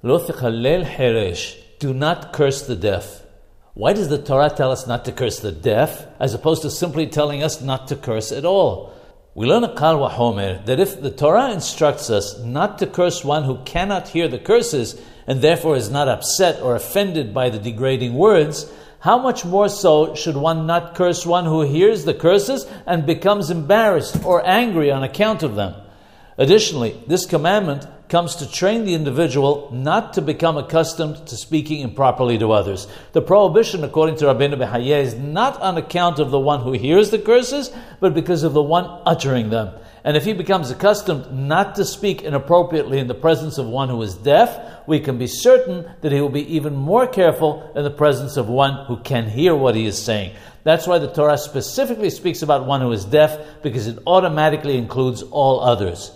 Do not curse the deaf. Why does the Torah tell us not to curse the deaf, as opposed to simply telling us not to curse at all? We learn a Kal Vachomer that if the Torah instructs us not to curse one who cannot hear the curses and therefore is not upset or offended by the degrading words, how much more so should one not curse one who hears the curses and becomes embarrassed or angry on account of them? Additionally, this commandment comes to train the individual not to become accustomed to speaking improperly to others. The prohibition, according to Rabbeinu Behaye, is not on account of the one who hears the curses, but because of the one uttering them. And if he becomes accustomed not to speak inappropriately in the presence of one who is deaf, we can be certain that he will be even more careful in the presence of one who can hear what he is saying. That's why the Torah specifically speaks about one who is deaf, because it automatically includes all others.